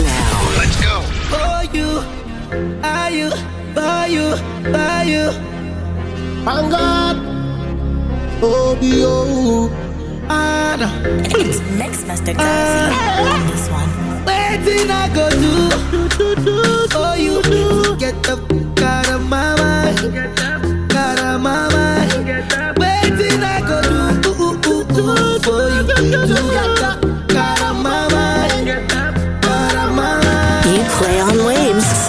waves. Send your requests now. Let's go. For you, are you, for you, for you. Thank God. Oh, be oh. Anna, It's Mixmaster Garzy on this one. waiting I go do, do, do, do for you. Get the fuck out of my mind, out of my mind. Waiting I go do, do, do, do for you. To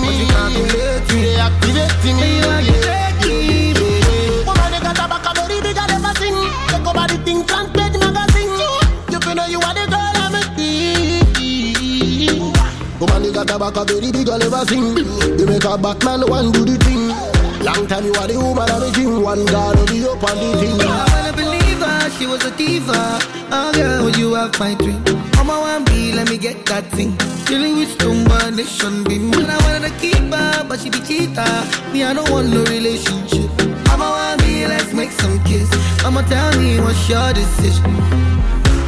me. You dey saturate me. You activate me. You activate me. calculate me. Calculate activate me. You activate me. Woman, they got a back a very big and never sing. Take over the thing, front page magazine. You feel know you are the girl I'm a Woman, they got a back a very big and never sing. You make a Batman one do the thing. Long time you are the woman I'm a dream. One girl will be up on the thing. She was a diva. Oh girl, would you have my dream? On my one B, let me get that thing. Dealing with combination be when I wanted to keep her, but she be cheater. Me, I don't want no relationship. I'm B, let's make some kiss. I'ma tell me what's your decision.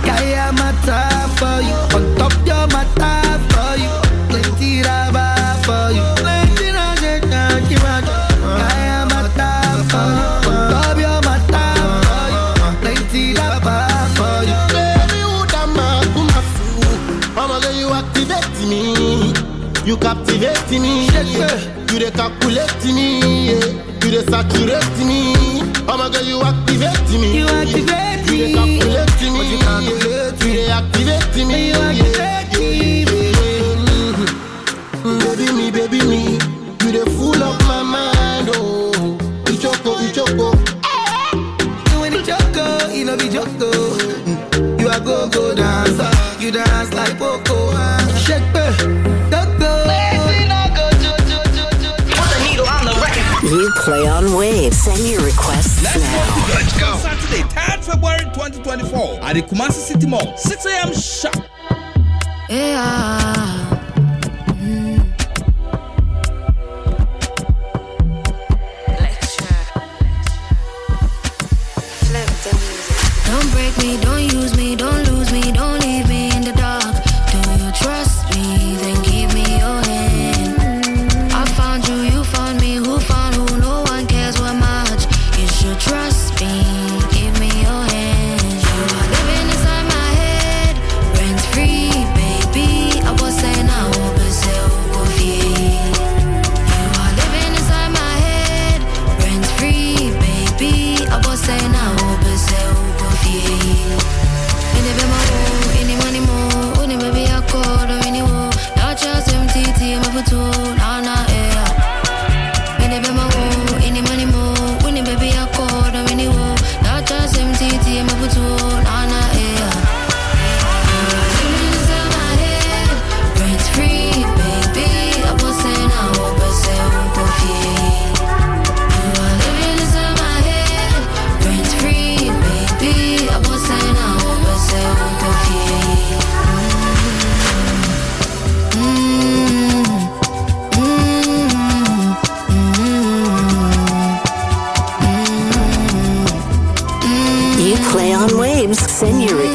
Yeah, yeah, time for you. On top, you're my You captivate me. You dey calculate me. You dey saturate me. I'ma you activate me. You activate me. You dey calculate me. You You dey activate me. You activate You play on waves. Send your requests Let's now. work together. Let's go. Saturday, 3rd February 2024 at the Kumasi City Mall, 6 a.m. sharp. Yeah. Don't break me, don't use me, don't lose me, don't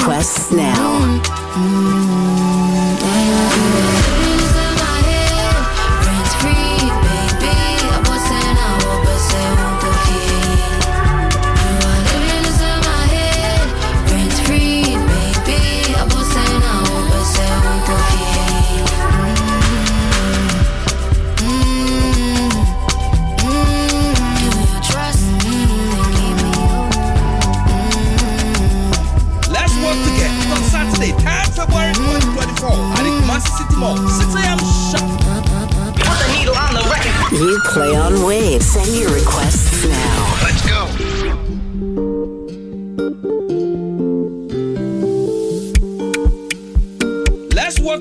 requests now. Trust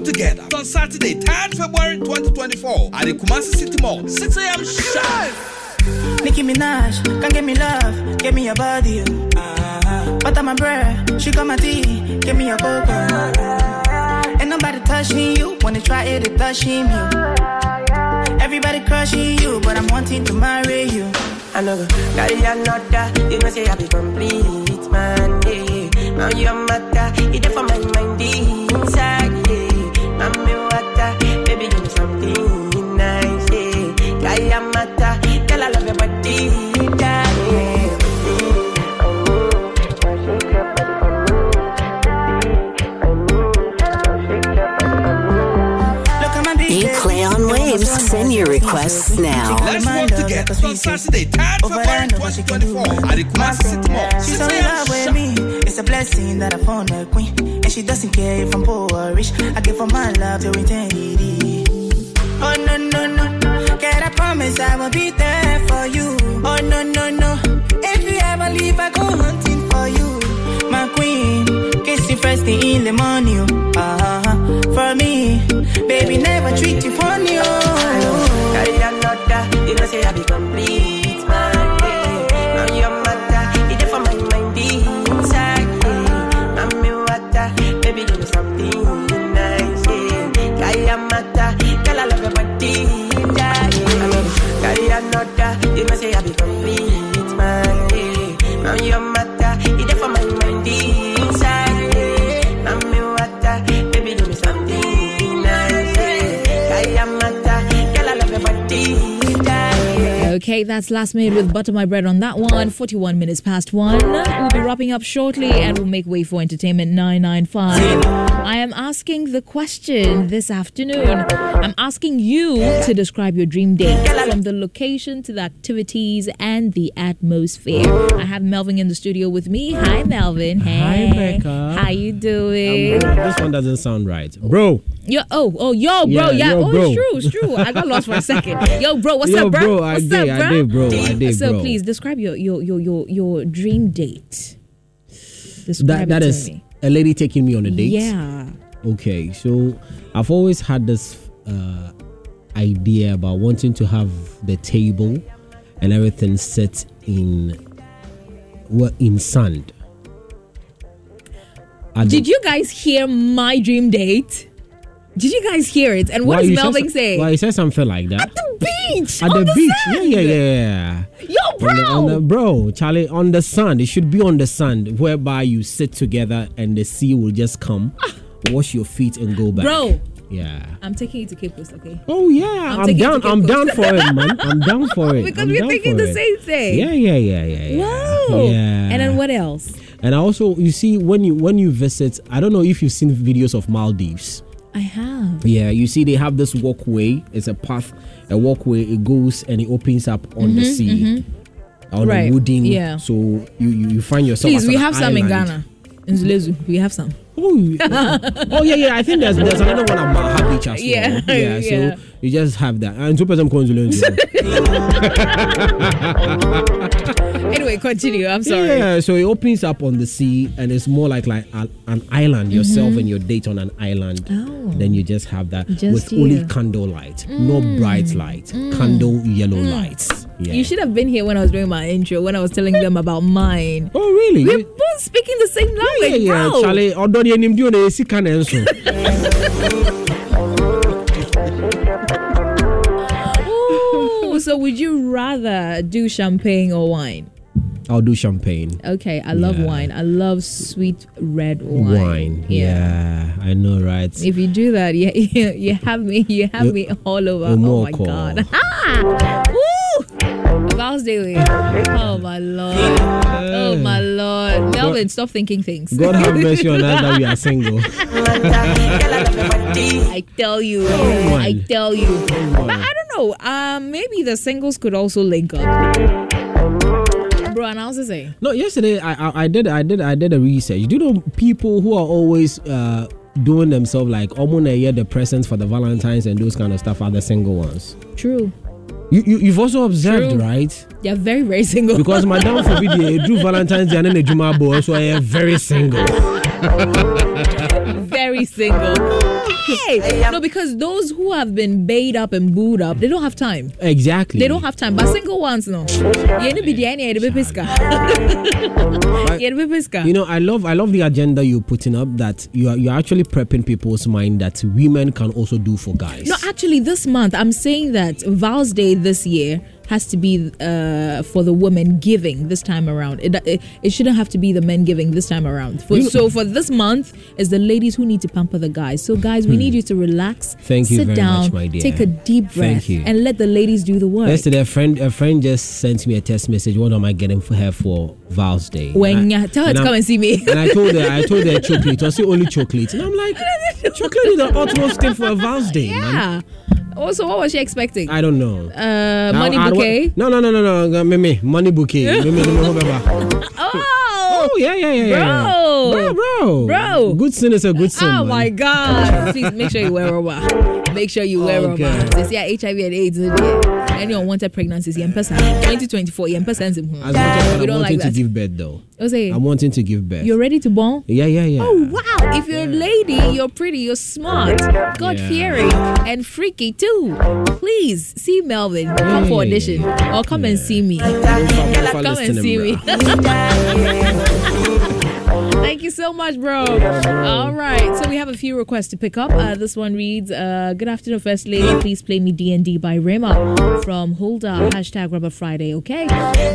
Let's together on Saturday, 10th February 2024 at the Kumasi City Mall, 6 a.m. sharp. Nicki Minaj, come give me love, give me your body. Uh-huh. Butter my bread, she got my tea, give me your cocoa. Ain't nobody touching you, wanna try it, it touching you. Everybody crushing you, but I'm wanting to marry you. I know, carry another, you know say I be complete, February 2024 at the Kumasi City Mall, 6 She's so in love with sharp. me. It's a blessing that I found a queen. And she doesn't care if I'm poor or rich. I give her my love to eternity. Oh, no, no, no. Can I promise I will be there for you? Oh, no, no, no. If you ever leave, I go hunting for you. My queen. Kiss you first thing in the morning. oh. Uh-huh. For me. Baby, never treat you funny. Oh. Carry another, you know say I be complete, Okay, that's last minute with Butter My Bread on that one. 41 minutes past one. We'll be wrapping up shortly and we'll make way for Entertainment 995. I am asking the question this afternoon. I'm asking you to describe your dream date from the location to the activities and the atmosphere. I have Melvin in the studio with me. Hi, Melvin. Hey. Hi, Becca. How you doing? this one doesn't sound right, bro. Yo, oh, oh, yo, bro, Yeah, yeah. yo, oh, bro. it's true, it's true. I got lost for a second. Yo, bro, what's Yo, up, bro? bro, I What's did, up, I bro? did, bro, I did, so bro. please describe your your your your, your dream date. Describe That that it me. a lady taking me on a date. Yeah. Okay, so I've always had this uh, idea about wanting to have the table and everything set in well in sand. Did you guys hear my dream date? Did you guys hear it? And what Why does Melvin so- say? Why you said something like that? At the beach. At on the, beach, sand. yeah, yeah, yeah, yeah. Yo, bro. On the, on the- bro, Charlie, on the sand. It should be on the sand, whereby you sit together and the sea will just come, ah. wash your feet and go back. Bro. Yeah. I'm taking you to Cape Coast, okay? Oh yeah, I'm I'm, down. I'm down for it, man. I'm down for it. Because I'm we're thinking the it. same thing. Yeah, yeah, yeah, yeah, yeah. Wow. Yeah. And then what else? And I also, you see, when you when you visit, I don't know if you've seen videos of Maldives. I have. Yeah, you see, they have this walkway. It's a path, a walkway. It goes and it opens up on the Mhm, sea, mhm. on Right, a wooden. yeah. So you you, you find yourself. Please, we have some in. Ghana. In Nzulezu, we have some. Oh, oh yeah, yeah. I think there's there's another one at Maha Beach as well. Yeah, yeah. yeah. So you just have that, and two person consulate. Anyway, continue. I'm sorry. Yeah, so it opens up on the sea, and it's more like like a, an island. Yourself Mhm. and your date on an island. Oh. Then you just have that Just with only candle light, no Mm. bright light, Mm. candle yellow Mm. lights. Yeah. You should have been here when I was doing my intro, when I was telling them about mine. Oh, really? We're both speaking the same yeah, language, yeah, bro. Charlie. Although the name do the sika na enso. So would you rather do champagne or wine? I'll do champagne. Okay, I love Yeah. wine. I love sweet red wine. Wine. Yeah. I know, right? If you do that, yeah, you, you have me, you have You- me all over. you Oh my call. god. Woo! Vows daily. Oh my lord. Oh my lord. Melvin, stop thinking things. God have mercy on us that we are single. I tell you. Oh, I tell you. But I don't know. Um, maybe the singles could also link up. Bro, and I was saying. No, yesterday I, I I did I did I did a research. Do you know people who are always uh doing themselves like almost a year the presents for the Valentines and those kind of stuff are the single ones. True. You, you you've also observed, True. right? They're very, very single. Because Madame forbid they do Valentine's Day and then they Juma boy, so I am very single. very single. Hey! No, because those who have been bait up and booed up, they don't have time. Exactly. They don't have time. But single ones, no. You need be the any the piska. Yeah, the piska. You know, I love I love the agenda you're putting up that you are you're actually prepping people's mind that women can also do for guys. No, actually, this month I'm saying that Val's Day this year has to be uh, for the women giving this time around. It, it, it shouldn't have to be the men giving this time around. For, so for this month is the ladies who need to pamper the guys. So guys, we need you to relax. Hmm. Thank you sit very down, much, my dear. take a deep breath, and let the ladies do the work. Yesterday, a friend a friend just sent me a text message. What am I getting for her for Val's Day? When And I- tell her to I'm- come and see me. And I told her, I told her chocolate. I the only chocolate, and I'm like, chocolate is the utmost thing for a Val's Day, man. Also, what was she expecting? I don't know. uh, money I don't- bouquet. No, no, no, no, no. Me, me, money bouquet. Me. Oh, Oh yeah, yeah, yeah, yeah. Bro. bro, bro, Bro. Good sin is a good sin. Oh man. my God! Please make sure you wear a rubber. Make sure you wear oh, Okay. rubber. They say HIV and AIDS. Any unwanted pregnancies, yeah, person. 2024, yeah, person. As much as We I'm don't like wanting to that. give birth, though. Oh, Jose, I'm wanting to give birth. you're ready to born? yeah, yeah, yeah. Oh wow! If you're a lady, you're pretty, you're smart, God fearing, and freaky too. Please see Melvin. Come for audition or come and see me. Fall- Come and see me. Thank you so much, bro. All right, so we have a few requests to pick up. Uh, this one reads, uh, "Good afternoon, First Lady. Please play me DND by Rema from Hulda. Hashtag Rubber Friday. Okay.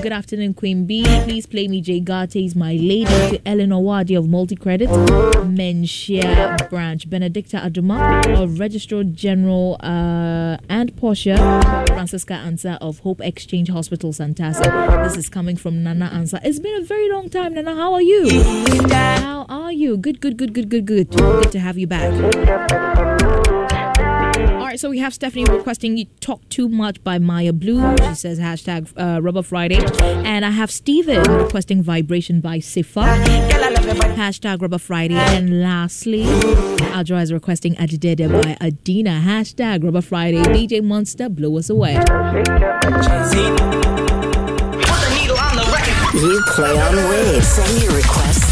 Good afternoon, Queen B. Please play me Jay Gate's My Lady to Eleanor Wadi of Multi Credit, Menshia Branch, Benedicta Aduma of Registrar General uh, and Portia, Francisca Ansa of Hope Exchange Hospital, Santasi. This is coming from Nana Ansa. It's been a very long time, Nana. How are you? How are you? Good, good, good, good, good, good. Good to have you back. All right, so we have Stephanie requesting you talk too much by Maya Blue. She says hashtag uh, Rubber Friday. And I have Steven requesting vibration by Sifa. Hashtag Rubber Friday. And lastly, Adra is requesting Adidede by Adina. Hashtag Rubber Friday. DJ Monster, blow us away. You play on waves. Send your requests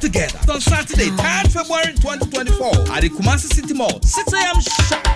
together. On Saturday, 10 February 2024 at the Kumasi City Mall, 6 a.m. sharp.